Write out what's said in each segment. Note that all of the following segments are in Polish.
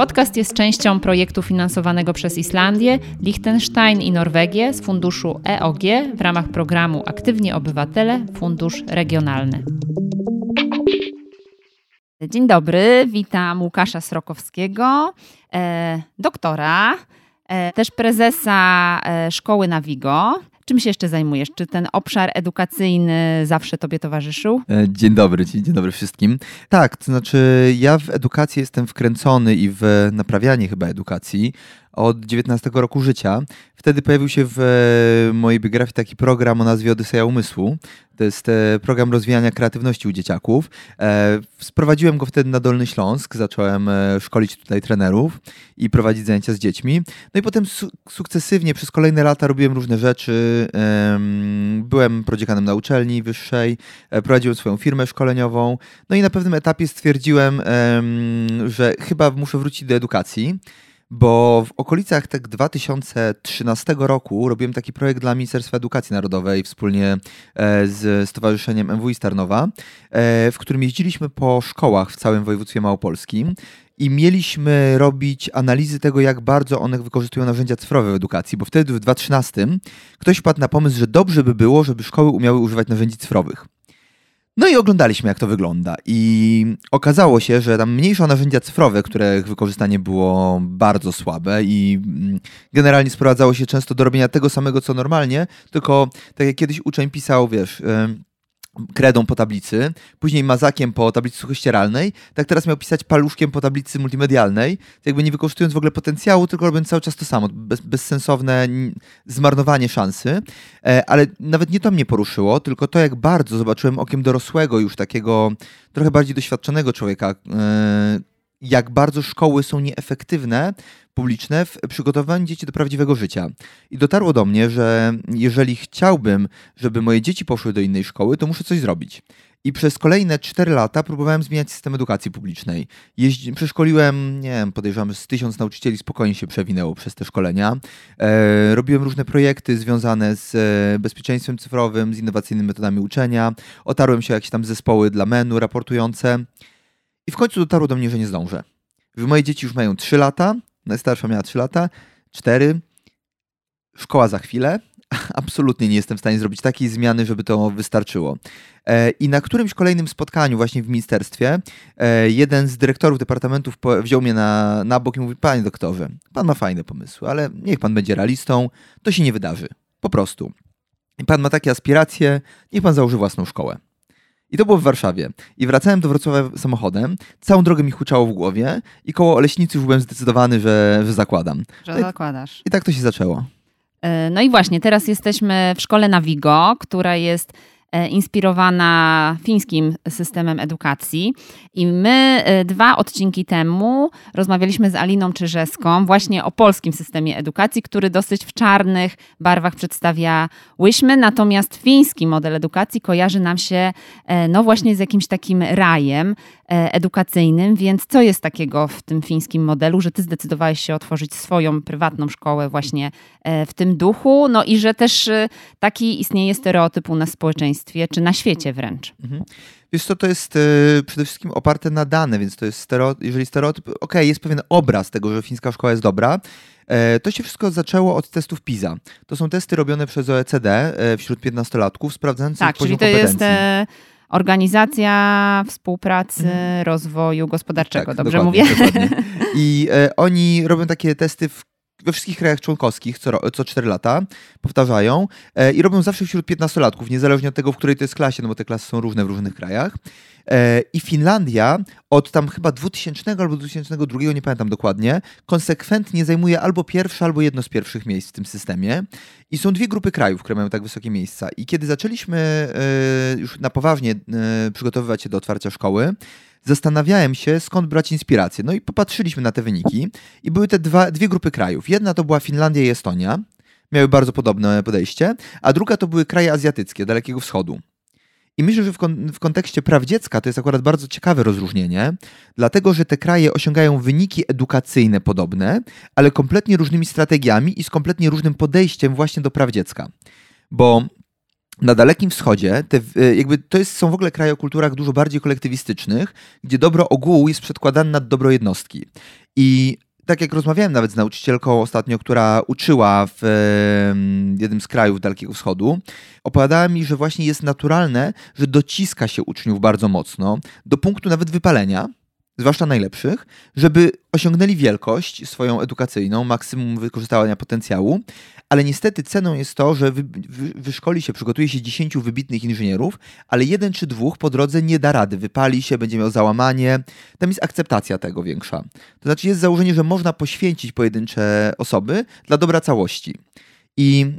Podcast jest częścią projektu finansowanego przez Islandię, Liechtenstein i Norwegię z funduszu EOG w ramach programu Aktywni Obywatele Fundusz Regionalny. Dzień dobry, witam Łukasza Srokowskiego, e, doktora, e, też prezesa e, Szkoły Navigo. Czym się jeszcze zajmujesz? Czy ten obszar edukacyjny zawsze Tobie towarzyszył? E, dzień dobry, dzień, dobry wszystkim. Tak, to znaczy ja w edukację jestem wkręcony i w naprawianie chyba edukacji od 19 roku życia. Wtedy pojawił się w e, mojej biografii taki program o nazwie Odyseja Umysłu. To jest e, program rozwijania kreatywności u dzieciaków. E, sprowadziłem go wtedy na Dolny Śląsk, zacząłem szkolić tutaj trenerów i prowadzić zajęcia z dziećmi. No i potem su sukcesywnie przez kolejne lata robiłem różne rzeczy. Byłem prodziekanem na uczelni wyższej, prowadziłem swoją firmę szkoleniową. No i na pewnym etapie stwierdziłem, że chyba muszę wrócić do edukacji bo w okolicach tak 2013 roku robiłem taki projekt dla Ministerstwa Edukacji Narodowej wspólnie e, z Stowarzyszeniem MWI Starnowa, e, w którym jeździliśmy po szkołach w całym województwie małopolskim i mieliśmy robić analizy tego, jak bardzo one wykorzystują narzędzia cyfrowe w edukacji, bo wtedy w 2013 ktoś wpadł na pomysł, że dobrze by było, żeby szkoły umiały używać narzędzi cyfrowych. No i oglądaliśmy, jak to wygląda. I okazało się, że tam mniejsze narzędzia cyfrowe, których wykorzystanie było bardzo słabe i mm, generalnie sprowadzało się często do robienia tego samego, co normalnie, tylko tak jak kiedyś uczeń pisał, wiesz kredą po tablicy, później mazakiem po tablicy suchościeralnej, tak teraz miał pisać paluszkiem po tablicy multimedialnej, jakby nie wykorzystując w ogóle potencjału, tylko robiąc cały czas to samo, bez, bezsensowne zmarnowanie szansy, e, ale nawet nie to mnie poruszyło, tylko to, jak bardzo zobaczyłem okiem dorosłego, już takiego trochę bardziej doświadczonego człowieka, e, jak bardzo szkoły są nieefektywne, publiczne w przygotowywaniu dzieci do prawdziwego życia. I dotarło do mnie, że jeżeli chciałbym, żeby moje dzieci poszły do innej szkoły, to muszę coś zrobić. I przez kolejne 4 lata próbowałem zmieniać system edukacji publicznej. Jeździ, przeszkoliłem, nie wiem, podejrzewam, z tysiąc nauczycieli spokojnie się przewinęło przez te szkolenia. E, robiłem różne projekty związane z e, bezpieczeństwem cyfrowym, z innowacyjnymi metodami uczenia. Otarłem się o jakieś tam zespoły dla menu raportujące. I w końcu dotarło do mnie, że nie zdążę. Że moje dzieci już mają 3 lata, najstarsza miała 3 lata, 4, szkoła za chwilę. Absolutnie nie jestem w stanie zrobić takiej zmiany, żeby to wystarczyło. E, I na którymś kolejnym spotkaniu, właśnie w ministerstwie, e, jeden z dyrektorów departamentów wziął mnie na, na bok i mówi: Panie doktorze, pan ma fajne pomysły, ale niech pan będzie realistą, to się nie wydarzy. Po prostu. I pan ma takie aspiracje, niech pan założy własną szkołę. I to było w Warszawie. I wracałem do Wrocławia samochodem, całą drogę mi huczało w głowie i koło Oleśnicy już byłem zdecydowany, że, że zakładam. Że no zakładasz. I tak to się zaczęło. E, no i właśnie, teraz jesteśmy w szkole Navigo, która jest inspirowana fińskim systemem edukacji. I my e, dwa odcinki temu rozmawialiśmy z Aliną Czyżeską właśnie o polskim systemie edukacji, który dosyć w czarnych barwach przedstawiałyśmy, natomiast fiński model edukacji kojarzy nam się e, no właśnie z jakimś takim rajem edukacyjnym, więc co jest takiego w tym fińskim modelu, że ty zdecydowałeś się otworzyć swoją prywatną szkołę właśnie w tym duchu, no i że też taki istnieje stereotyp u nas w społeczeństwie czy na świecie wręcz. Mhm. Wiesz co, to jest y, przede wszystkim oparte na dane, więc to jest stereotyp, jeżeli stereotyp, okej, okay, jest pewien obraz tego, że fińska szkoła jest dobra, e, to się wszystko zaczęło od testów PISA. To są testy robione przez OECD e, wśród 15-latków, sprawdzające tak, poziom czyli to kompetencji. jest Organizacja Współpracy mhm. Rozwoju Gospodarczego, tak, dobrze mówię? Dokładnie. I e, oni robią takie testy w we wszystkich krajach członkowskich co, co 4 lata powtarzają e, i robią zawsze wśród 15-latków, niezależnie od tego, w której to jest klasie, no bo te klasy są różne w różnych krajach. E, I Finlandia od tam chyba 2000 albo 2002, nie pamiętam dokładnie, konsekwentnie zajmuje albo pierwsze, albo jedno z pierwszych miejsc w tym systemie. I są dwie grupy krajów, które mają tak wysokie miejsca. I kiedy zaczęliśmy e, już na poważnie e, przygotowywać się do otwarcia szkoły, zastanawiałem się, skąd brać inspirację. No i popatrzyliśmy na te wyniki i były te dwa, dwie grupy krajów. Jedna to była Finlandia i Estonia, miały bardzo podobne podejście, a druga to były kraje azjatyckie, Dalekiego Wschodu. I myślę, że w, kon w, kontekście praw dziecka to jest akurat bardzo ciekawe rozróżnienie, dlatego że te kraje osiągają wyniki edukacyjne podobne, ale kompletnie różnymi strategiami i z kompletnie różnym podejściem właśnie do praw dziecka. Bo na Dalekim Wschodzie te, jakby to jest, są w ogóle kraje o kulturach dużo bardziej kolektywistycznych, gdzie dobro ogółu jest przedkładane nad dobro jednostki. I tak jak rozmawiałem nawet z nauczycielką ostatnio, która uczyła w jednym z krajów Dalekiego Wschodu, opowiadała mi, że właśnie jest naturalne, że dociska się uczniów bardzo mocno do punktu nawet wypalenia, zwłaszcza najlepszych, żeby osiągnęli wielkość swoją edukacyjną, maksimum wykorzystania potencjału, ale niestety ceną jest to, że wy, wy, wyszkoli się, przygotuje się 10 wybitnych inżynierów, ale jeden czy dwóch po drodze nie da rady, wypali się, będzie miał załamanie. Tam jest akceptacja tego większa. To znaczy jest założenie, że można poświęcić pojedyncze osoby dla dobra całości. I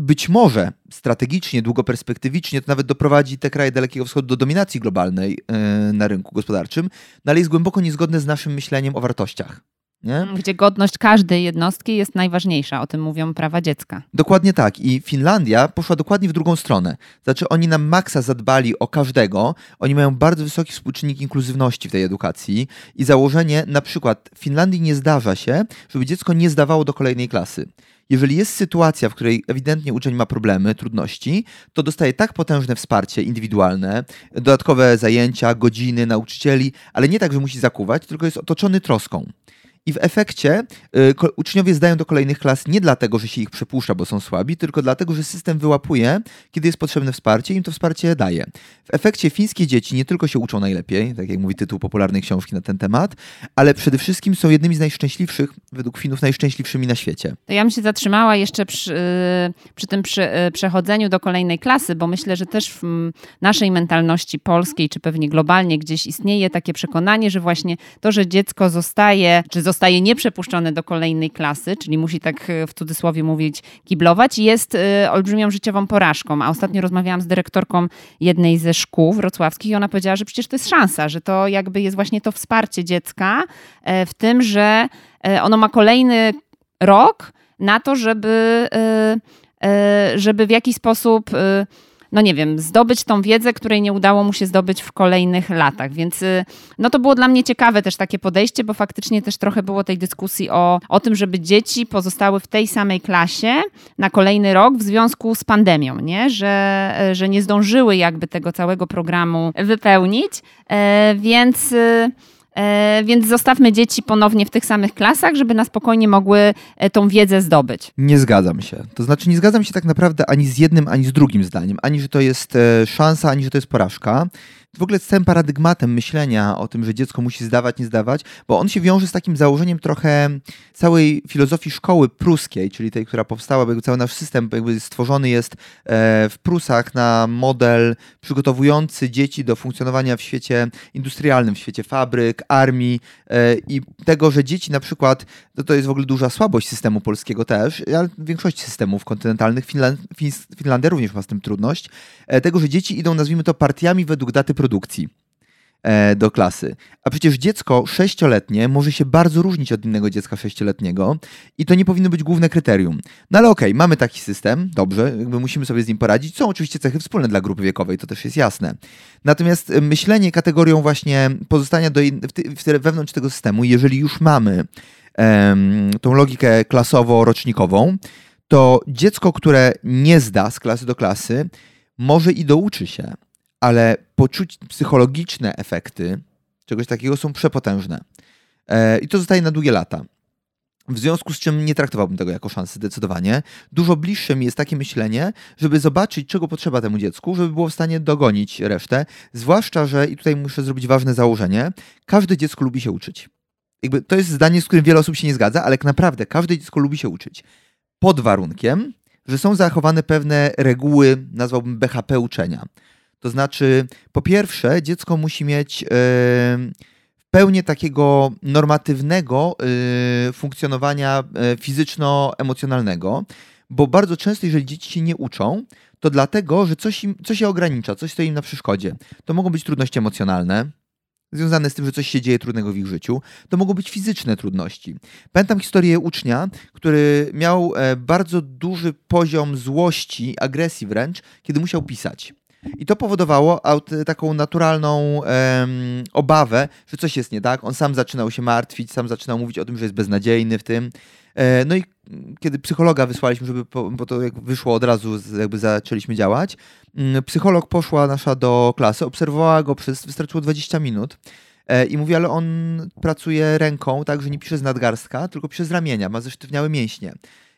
być może strategicznie, długoperspektywicznie to nawet doprowadzi te kraje Dalekiego Wschodu do dominacji globalnej yy, na rynku gospodarczym, no ale jest głęboko niezgodne z naszym myśleniem o wartościach. Nie? Gdzie godność każdej jednostki jest najważniejsza, o tym mówią prawa dziecka. Dokładnie tak. I Finlandia poszła dokładnie w drugą stronę. Znaczy, oni na maksa zadbali o każdego, oni mają bardzo wysoki współczynnik inkluzywności w tej edukacji i założenie, na przykład w Finlandii nie zdarza się, żeby dziecko nie zdawało do kolejnej klasy jeżeli jest sytuacja, w której ewidentnie uczeń ma problemy, trudności, to dostaje tak potężne wsparcie indywidualne, dodatkowe zajęcia, godziny, nauczycieli, ale nie tak, że musi zakuwać, tylko jest otoczony troską. I w efekcie y, uczniowie zdają do kolejnych klas nie dlatego, że się ich przepuszcza, bo są słabi, tylko dlatego, że system wyłapuje, kiedy jest potrzebne wsparcie i im to wsparcie daje. W efekcie fińskie dzieci nie tylko się uczą najlepiej, tak jak mówi tytuł popularnej książki na ten temat, ale przede wszystkim są jednymi z najszczęśliwszych, według Finów najszczęśliwszymi na świecie. To ja bym się zatrzymała jeszcze przy, przy tym przy, y, przechodzeniu do kolejnej klasy, bo myślę, że też w naszej mentalności polskiej, czy pewnie globalnie gdzieś istnieje takie przekonanie, że właśnie to, że dziecko zostaje, czy zostaje nieprzepuszczone do kolejnej klasy, czyli musi tak e, w cudzysłowie mówić kiblować, jest e, olbrzymią życiową porażką. A ostatnio rozmawiałam z dyrektorką jednej ze szkół wrocławskich i ona powiedziała, że przecież to jest szansa, że to jakby jest właśnie to wsparcie dziecka e, w tym, że ono ma kolejny rok na to, żeby, żeby w jakiś sposób no nie wiem, zdobyć tą wiedzę, której nie udało mu się zdobyć w kolejnych latach. Więc y, no to było dla mnie ciekawe też takie podejście, bo faktycznie też trochę było tej dyskusji o, o tym, żeby dzieci pozostały w tej samej klasie na kolejny rok w związku z pandemią, nie? Że, że nie zdążyły jakby tego całego programu wypełnić. E, więc y, E, więc zostawmy dzieci ponownie w tych samych klasach, żeby na spokojnie mogły e, tą wiedzę zdobyć. Nie zgadzam się. To znaczy, nie zgadzam się tak naprawdę ani z jednym, ani z drugim zdaniem. Ani, że to jest e, szansa, ani, że to jest porażka w ogóle z całym paradygmatem myślenia o tym, że dziecko musi zdawać, nie zdawać, bo on się wiąże z takim założeniem trochę całej filozofii szkoły pruskiej, czyli tej, która powstała, bo cały nasz system jakby stworzony jest e, w Prusach na model przygotowujący dzieci do funkcjonowania w świecie industrialnym, w świecie fabryk, armii e, i tego, że dzieci na przykład, to, to jest w ogóle duża słabość systemu polskiego też, ale większości systemów kontynentalnych, Finland, Finlandia również ma z tym trudność, e, tego, że dzieci idą, nazwijmy to, partiami według daty produkcji e, do klasy. A przecież dziecko sześcioletnie może się bardzo różnić od innego dziecka sześcioletniego i to nie powinno być główne kryterium. No ale okej, okay, mamy taki system, dobrze, jakby musimy sobie z nim poradzić. Są oczywiście cechy wspólne dla grupy wiekowej, to też jest jasne. Natomiast e, myślenie kategorią właśnie pozostania do, w, w, wewnątrz tego systemu, jeżeli już mamy tą logikę klasowo-rocznikową, to dziecko, które nie zda z klasy do klasy, może i douczy się ale poczuć psychologiczne efekty czegoś takiego są przepotężne. E, I to zostaje na długie lata. W związku z czym nie traktowałbym tego jako szansy zdecydowanie. Dużo bliższe mi jest takie myślenie, żeby zobaczyć, czego potrzeba temu dziecku, żeby było w stanie dogonić resztę. Zwłaszcza, że, i tutaj muszę zrobić ważne założenie, każde dziecko lubi się uczyć. Jakby to jest zdanie, z którym wiele osób się nie zgadza, ale naprawdę każde dziecko lubi się uczyć. Pod warunkiem, że są zachowane pewne reguły, nazwałbym BHP uczenia. To znaczy, po pierwsze, dziecko musi mieć w pełni takiego normatywnego y, funkcjonowania y, fizyczno-emocjonalnego, bo bardzo często, jeżeli dzieci się nie uczą, to dlatego, że coś, im, coś je ogranicza, coś stoi im na przeszkodzie. To mogą być trudności emocjonalne, związane z tym, że coś się dzieje trudnego w ich życiu. To mogą być fizyczne trudności. Pamiętam historię ucznia, który miał e, bardzo duży poziom złości, agresji wręcz, kiedy musiał pisać. I to powodowało taką naturalną obawę, że coś jest nie tak. On sam zaczynał się martwić, sam zaczynał mówić o tym, że jest beznadziejny w tym. E, no i kiedy psychologa wysłaliśmy, żeby, bo to jak wyszło od razu, jakby zaczęliśmy działać, mm, psycholog poszła nasza do klasy, obserwowała go przez, wystarczyło 20 minut e, i mówi, ale on pracuje ręką, tak, że nie pisze z nadgarstka, tylko pisze z ramienia, ma zesztywniałe mięśnie.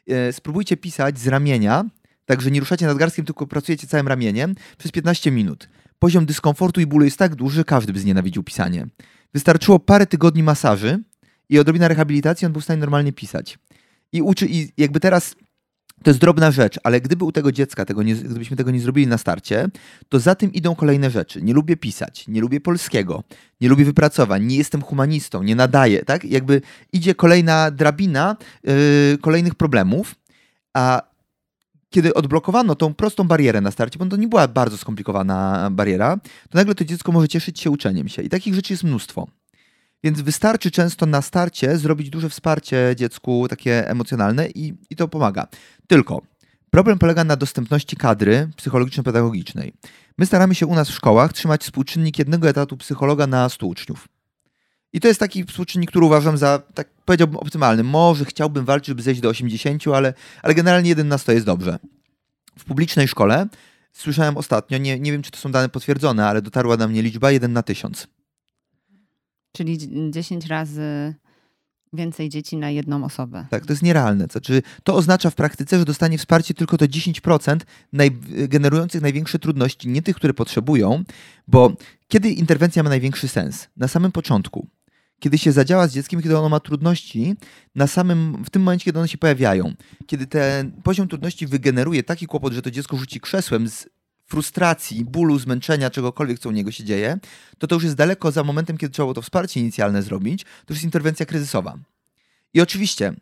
E, spróbujcie pisać z ramienia, tak, że nie ruszacie nadgarstkiem, tylko pracujecie całym ramieniem przez 15 minut. Poziom dyskomfortu i bólu jest tak duży, że każdy by znienawidził pisanie. Wystarczyło parę tygodni masaży i odrobina rehabilitacji, on był w stanie normalnie pisać. I uczy, i jakby teraz to jest drobna rzecz, ale gdyby u tego dziecka, tego nie, gdybyśmy tego nie zrobili na starcie, to za tym idą kolejne rzeczy. Nie lubię pisać, nie lubię polskiego, nie lubię wypracowań, nie jestem humanistą, nie nadaję, tak? Jakby idzie kolejna drabina yy, kolejnych problemów, a kiedy odblokowano tą prostą barierę na starcie, bo to nie była bardzo skomplikowana bariera, to nagle to dziecko może cieszyć się uczeniem się. I takich rzeczy jest mnóstwo. Więc wystarczy często na starcie zrobić duże wsparcie dziecku, takie emocjonalne i, i to pomaga. Tylko problem polega na dostępności kadry psychologiczno-pedagogicznej. My staramy się u nas w szkołach trzymać współczynnik jednego etatu psychologa na 100 uczniów. I to jest taki współczynnik, który uważam za, tak powiedziałbym, optymalny. Może chciałbym walczyć, żeby zejść do 80, ale, ale generalnie 1 na 100 jest dobrze. W publicznej szkole słyszałem ostatnio, nie, nie wiem czy to są dane potwierdzone, ale dotarła do mnie liczba 1 na 1000. Czyli 10 razy więcej dzieci na jedną osobę. Tak, to jest nierealne. To, znaczy, to oznacza w praktyce, że dostanie wsparcie tylko to 10% naj, generujących największe trudności, nie tych, które potrzebują, bo kiedy interwencja ma największy sens? Na samym początku. Kiedy się zadziała z dzieckiem, kiedy ono ma trudności, na samym, w tym momencie, kiedy one się pojawiają, kiedy ten poziom trudności wygeneruje taki kłopot, że to dziecko rzuci krzesłem z frustracji, bólu, zmęczenia, czegokolwiek, co u niego się dzieje, to to już jest daleko za momentem, kiedy trzeba było to wsparcie inicjalne zrobić, to już jest interwencja kryzysowa. I oczywiście,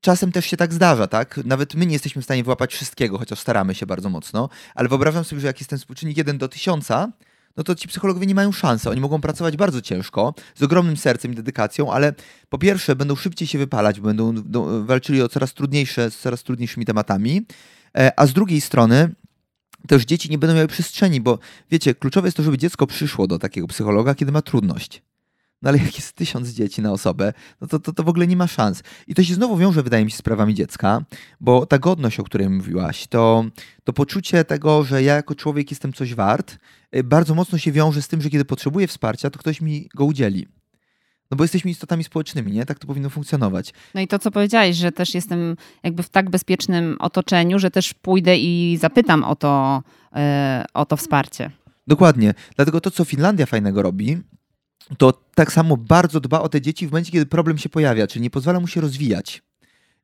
czasem też się tak zdarza, tak? Nawet my nie jesteśmy w stanie wyłapać wszystkiego, chociaż staramy się bardzo mocno, ale wyobrażam sobie, że jak jest ten współczynnik 1 do 1000, no to ci psychologowie nie mają szansy. Oni mogą pracować bardzo ciężko, z ogromnym sercem i dedykacją, ale po pierwsze będą szybciej się wypalać, będą walczyli o coraz trudniejsze, z coraz trudniejszymi tematami, e, a z drugiej strony też dzieci nie będą miały przestrzeni, bo wiecie, kluczowe jest to, żeby dziecko przyszło do takiego psychologa, kiedy ma trudność. No ale jak jest tysiąc dzieci na osobę, no to, to, to w ogóle nie ma szans. I to się znowu wiąże, wydaje mi się, z prawami dziecka, bo ta godność, o której mówiłaś, to, to poczucie tego, że ja jako człowiek jestem coś wart, y, bardzo mocno się wiąże z tym, że kiedy potrzebuję wsparcia, to ktoś mi go udzieli. No bo jesteśmy istotami społecznymi, nie? Tak to powinno funkcjonować. No i to, co powiedziałeś, że też jestem jakby w tak bezpiecznym otoczeniu, że też pójdę i zapytam o to, yy, o to wsparcie. Dokładnie. Dlatego to, co Finlandia fajnego robi, to tak samo bardzo dba o te dzieci w momencie, kiedy problem się pojawia, czyli nie pozwala mu się rozwijać.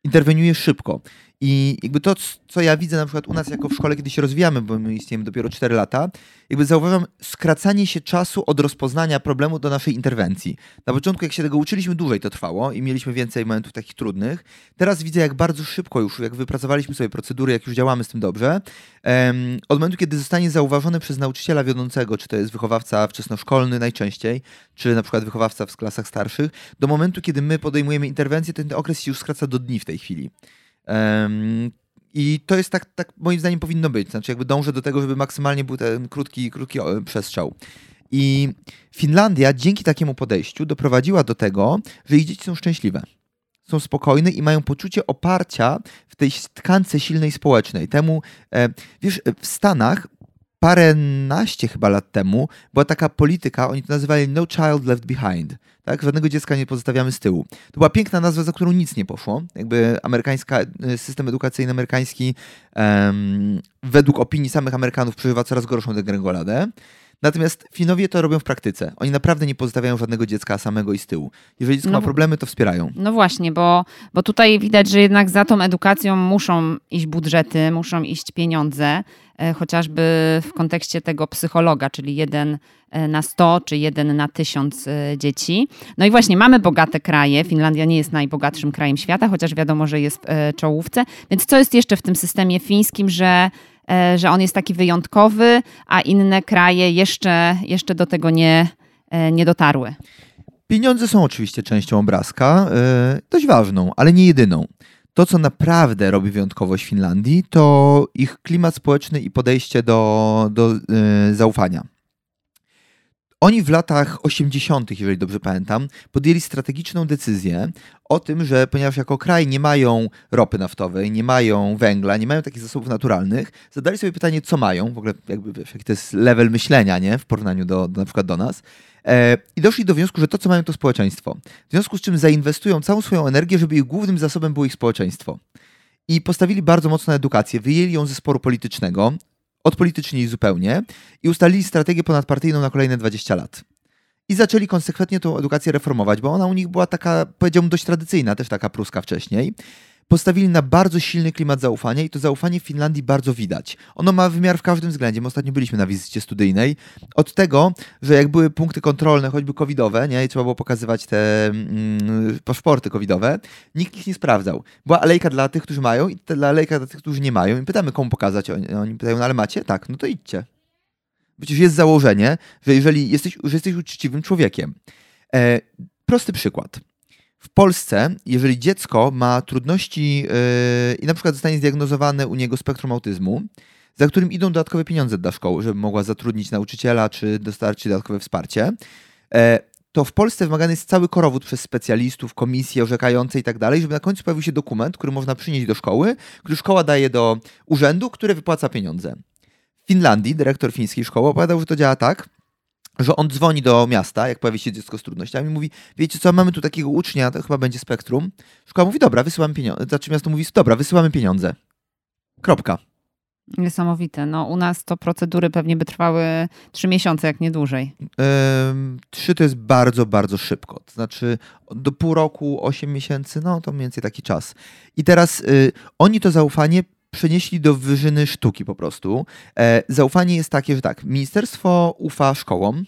Interweniuje szybko. I jakby to, co ja widzę na przykład u nas jako w szkole, kiedy się rozwijamy, bo my istniejemy dopiero 4 lata, jakby zauważam skracanie się czasu od rozpoznania problemu do naszej interwencji. Na początku, jak się tego uczyliśmy, dłużej to trwało i mieliśmy więcej momentów takich trudnych. Teraz widzę, jak bardzo szybko już, jak wypracowaliśmy sobie procedury, jak już działamy z tym dobrze, um, od momentu, kiedy zostanie zauważony przez nauczyciela wiodącego, czy to jest wychowawca wczesnoszkolny najczęściej, czy na przykład wychowawca w klasach starszych, do momentu, kiedy my podejmujemy interwencję, ten okres się już skraca do dni w tej chwili. Um, i to jest tak, tak, moim zdaniem powinno być. Znaczy, jakby dążę do tego, żeby maksymalnie był ten krótki, krótki przestrzał. I Finlandia dzięki takiemu podejściu doprowadziła do tego, że ich dzieci są szczęśliwe. Są spokojne i mają poczucie oparcia w tej tkance silnej społecznej. Temu, e, wiesz, w Stanach paręnaście chyba lat temu była taka polityka, oni to nazywali No Child Left Behind. Tak? Żadnego dziecka nie pozostawiamy z tyłu. To była piękna nazwa, za którą nic nie poszło. Jakby amerykańska, e, system edukacyjny amerykański według opinii samych Amerykanów przeżywa coraz gorszą degrengoladę. Natomiast Finowie to robią w praktyce. Oni naprawdę nie pozostawiają żadnego dziecka samego i z tyłu. Jeżeli dziecko no, ma problemy, to wspierają. No właśnie, bo, bo tutaj widać, że jednak za tą edukacją muszą iść budżety, muszą iść pieniądze, e, chociażby w kontekście tego psychologa, czyli jeden e, na 100 czy jeden na 1000 e, dzieci. No i właśnie mamy bogate kraje. Finlandia nie jest najbogatszym krajem świata, chociaż wiadomo, że jest w czołówce. Więc co jest jeszcze w tym systemie fińskim, że że on jest taki wyjątkowy, a inne kraje jeszcze, jeszcze do tego nie, e, nie dotarły. Pieniądze są oczywiście częścią obrazka, yy, dość ważną, ale nie jedyną. to, co naprawdę robi wyjątkowość Finlandii, to ich klimat społeczny i podejście do, do zaufania. Oni w latach 80., jeżeli dobrze pamiętam, podjęli strategiczną decyzję o tym, że ponieważ jako kraj nie mają ropy naftowej, nie mają węgla, nie mają takich zasobów naturalnych, zadali sobie pytanie, co mają, w ogóle jakby wiesz, jaki to jest level myślenia, nie, w porównaniu do, do na przykład do nas. E, I doszli do wniosku, że to, co mają, to społeczeństwo. W związku z czym zainwestują całą swoją energię, żeby ich głównym zasobem było ich społeczeństwo. I postawili bardzo mocno na edukację, wyjęli ją ze sporu politycznego, odpolitycznili zupełnie i ustalili strategię ponadpartyjną na kolejne 20 lat. I zaczęli konsekwentnie tą edukację reformować, bo ona u nich była taka, powiedziałbym, dość tradycyjna, też taka pruska wcześniej postawili na bardzo silny klimat zaufania i to zaufanie w Finlandii bardzo widać. Ono ma wymiar w każdym względzie. My ostatnio byliśmy na wizycie studyjnej. Od tego, że jak były punkty kontrolne, choćby covidowe, nie, i trzeba było pokazywać te mm, paszporty covidowe, nikt ich nie sprawdzał. Była alejka dla tych, którzy mają i ta alejka dla tych, którzy nie mają. I pytamy, komu pokazać. Oni, oni pytają, no ale macie? Tak, no to idźcie. Przecież jest założenie, że jeżeli jesteś, że jesteś uczciwym człowiekiem. E, prosty przykład. W Polsce, jeżeli dziecko ma trudności yy, i na przykład zostanie zdiagnozowane u niego spektrum autyzmu, za którym idą dodatkowe pieniądze dla szkoły, żeby mogła zatrudnić nauczyciela czy dostarczyć dodatkowe wsparcie, yy, to w Polsce wymagany jest cały korowód przez specjalistów, komisje orzekające i tak dalej, żeby na końcu pojawił się dokument, który można przynieść do szkoły, który szkoła daje do urzędu, który wypłaca pieniądze. W Finlandii dyrektor fińskiej szkoły opowiadał, że to działa tak, że on dzwoni do miasta, jak pojawi się dziecko z trudnościami, mówi, wiecie co, mamy tu takiego ucznia, to chyba będzie spektrum. Szkoła mówi, dobra, wysyłamy pieniądze. Znaczy miasto mówi, dobra, wysyłamy pieniądze. Kropka. Niesamowite. No, u nas to procedury pewnie by trwały trzy miesiące, jak nie dłużej. Trzy to jest bardzo, bardzo szybko. To znaczy do pół roku, osiem miesięcy, no to mniej więcej taki czas. I teraz y, oni to zaufanie przenieśli do wyżyny sztuki po prostu. E, zaufanie jest takie, że tak, ministerstwo ufa szkołom,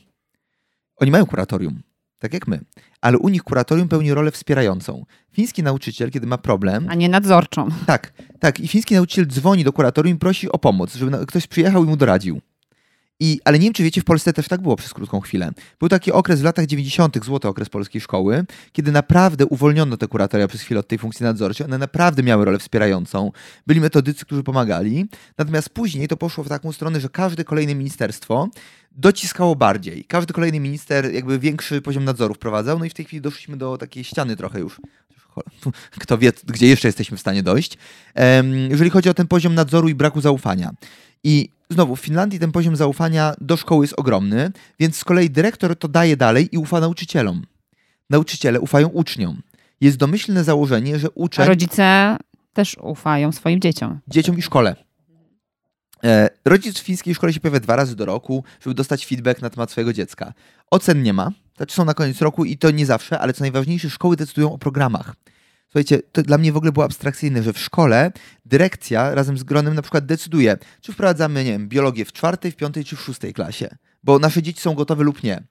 oni mają kuratorium, tak jak my, ale u nich kuratorium pełni rolę wspierającą. Fiński nauczyciel, kiedy ma problem... A nie nadzorczą. Tak, tak. I fiński nauczyciel dzwoni do kuratorium i prosi o pomoc, żeby ktoś przyjechał i mu doradził. I, ale nie wiem, czy wiecie, w Polsce też tak było przez krótką chwilę. Był taki okres w latach 90., złoty okres polskiej szkoły, kiedy naprawdę uwolniono te kuratoria przez chwilę od tej funkcji nadzorczej. One naprawdę miały rolę wspierającą. Byli metodycy, którzy pomagali. Natomiast później to poszło w taką stronę, że każde kolejne ministerstwo dociskało bardziej. Każdy kolejny minister jakby większy poziom nadzoru wprowadzał. No i w tej chwili doszliśmy do takiej ściany trochę już. Kto wie, gdzie jeszcze jesteśmy w stanie dojść. Jeżeli chodzi o ten poziom nadzoru i braku zaufania. I znowu w Finlandii ten poziom zaufania do szkoły jest ogromny, więc z kolei dyrektor to daje dalej i ufa nauczycielom. Nauczyciele ufają uczniom. Jest domyślne założenie, że uczeń... A rodzice też ufają swoim dzieciom. Dzieciom i szkole. E, rodzic w fińskiej szkole się pojawia dwa razy do roku, żeby dostać feedback na temat swojego dziecka. Ocen nie ma, znaczy są na koniec roku i to nie zawsze, ale co najważniejsze, szkoły decydują o programach. Słuchajcie, to dla mnie w ogóle było abstrakcyjne, że w szkole dyrekcja razem z gronem na przykład decyduje, czy wprowadzamy, nie wiem, biologię w czwartej, w piątej czy w szóstej klasie, bo nasze dzieci są gotowe lub nie.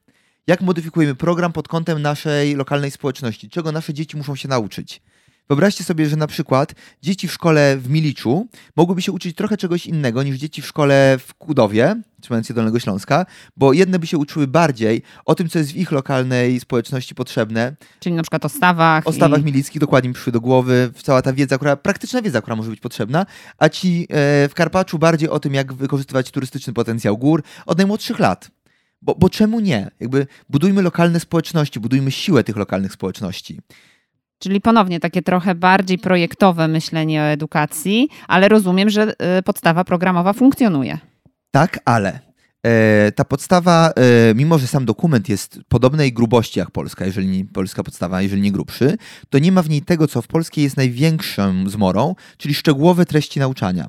Jak modyfikujemy program pod kątem naszej lokalnej społeczności, czego nasze dzieci muszą się nauczyć. Wyobraźcie sobie, że na przykład dzieci w szkole w Miliczu mogłyby się uczyć trochę czegoś innego niż dzieci w szkole w Kudowie, trzymając się Dolnego Śląska, bo jedne by się uczyły bardziej o tym, co jest w ich lokalnej społeczności potrzebne. Czyli na przykład o stawach. O stawach i... milickich dokładnie mi przyszły do głowy, cała ta wiedza, która, praktyczna wiedza, która może być potrzebna, a ci e, w Karpaczu bardziej o tym, jak wykorzystywać turystyczny potencjał gór od najmłodszych lat. Bo, bo czemu nie? Jakby budujmy lokalne społeczności, budujmy siłę tych lokalnych społeczności. Czyli ponownie takie trochę bardziej projektowe myślenie o edukacji, ale rozumiem, że y, podstawa programowa funkcjonuje. Tak, ale e, ta podstawa, e, mimo że sam dokument jest podobnej grubości jak polska, jeżeli nie, polska podstawa, jeżeli nie grubszy, to nie ma w niej tego, co w polskiej jest największą zmorą, czyli szczegółowe treści nauczania.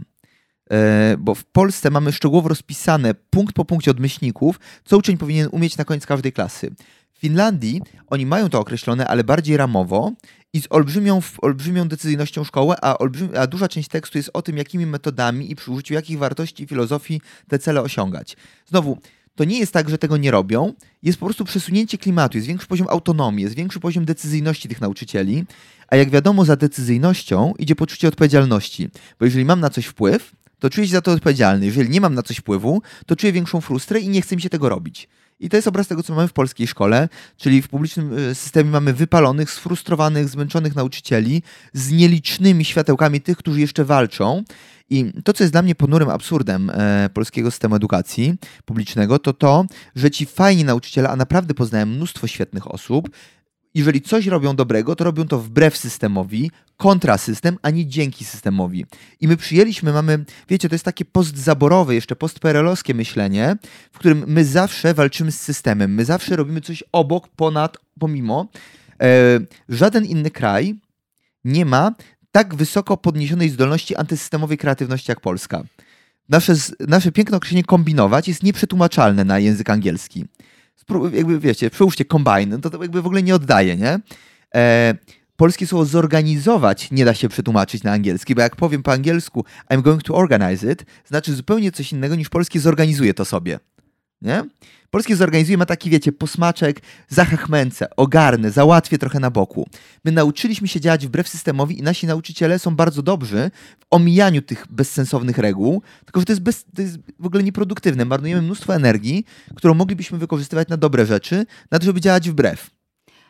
E, bo w Polsce mamy szczegółowo rozpisane punkt po punkcie od myślników, co uczeń powinien umieć na koniec każdej klasy. W Finlandii oni mają to określone, ale bardziej ramowo i z olbrzymią, olbrzymią decyzyjnością szkoły, a, a duża część tekstu jest o tym, jakimi metodami i przy użyciu jakich wartości i filozofii te cele osiągać. Znowu, to nie jest tak, że tego nie robią, jest po prostu przesunięcie klimatu, jest większy poziom autonomii, jest większy poziom decyzyjności tych nauczycieli, a jak wiadomo, za decyzyjnością idzie poczucie odpowiedzialności, bo jeżeli mam na coś wpływ, to czuję się za to odpowiedzialny. Jeżeli nie mam na coś wpływu, to czuję większą frustrę i nie chcę mi się tego robić. I to jest obraz tego, co mamy w polskiej szkole, czyli w publicznym e, systemie mamy wypalonych, sfrustrowanych, zmęczonych nauczycieli z nielicznymi światełkami tych, którzy jeszcze walczą. I to, co jest dla mnie ponurym absurdem e, polskiego systemu edukacji publicznego, to to, że ci fajni nauczyciele, a naprawdę poznałem mnóstwo świetnych osób, jeżeli coś robią dobrego, to robią to wbrew systemowi, kontrasystem, a nie dzięki systemowi. I my przyjęliśmy, mamy, wiecie, to jest takie postzaborowe, jeszcze postperelowskie myślenie, w którym my zawsze walczymy z systemem, my zawsze robimy coś obok, ponad, pomimo. E, żaden inny kraj nie ma tak wysoko podniesionej zdolności antysystemowej kreatywności jak Polska. Nasze, nasze piękne określenie kombinować jest nieprzetłumaczalne na język angielski jakby wiecie, przełóżcie combine, no to, to jakby w ogóle nie oddaje, nie? E, polskie słowo zorganizować nie da się przetłumaczyć na angielski, bo jak powiem po angielsku I'm going to organize it, znaczy zupełnie coś innego niż polskie zorganizuje to sobie. Nie? Polskie zorganizuje ma taki, wiecie, posmaczek, zachachmęcę, ogarnę, załatwię trochę na boku. My nauczyliśmy się działać wbrew systemowi i nasi nauczyciele są bardzo dobrzy w omijaniu tych bezsensownych reguł, tylko że to jest, bez, to jest w ogóle nieproduktywne. Marnujemy mnóstwo energii, którą moglibyśmy wykorzystywać na dobre rzeczy, na to, żeby działać wbrew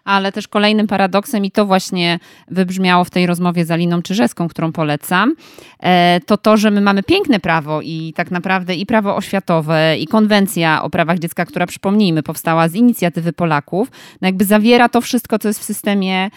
ale też kolejnym paradoksem, i to właśnie wybrzmiało w tej rozmowie z Aliną Czyżeską, którą polecam, e, to to, że my mamy piękne prawo i tak naprawdę i prawo oświatowe, i konwencja o prawach dziecka, która przypomnijmy, powstała z inicjatywy Polaków, no jakby zawiera to wszystko, co jest w systemie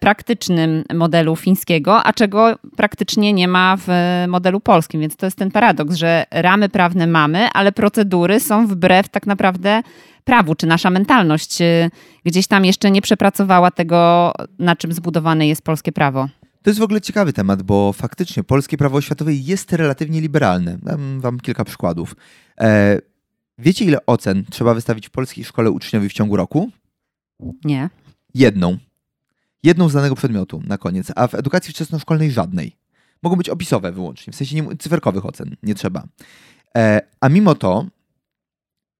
praktycznym modelu fińskiego, a czego praktycznie nie ma w modelu polskim. Więc to jest ten paradoks, że ramy prawne mamy, ale procedury są wbrew tak naprawdę prawu, czy nasza mentalność y, gdzieś tam jeszcze nie przepracowała tego, na czym zbudowane jest polskie prawo. To jest w ogóle ciekawy temat, bo faktycznie polskie prawo oświatowe jest relatywnie liberalne. Dam wam kilka przykładów. E, wiecie, ile ocen trzeba wystawić w polskiej szkole uczniowi w ciągu roku? Nie. Jedną. Jedną z danego przedmiotu na koniec, a w edukacji wczesnoszkolnej żadnej. Mogą być opisowe wyłącznie, w sensie nie, cyferkowych ocen, nie trzeba. E, a mimo to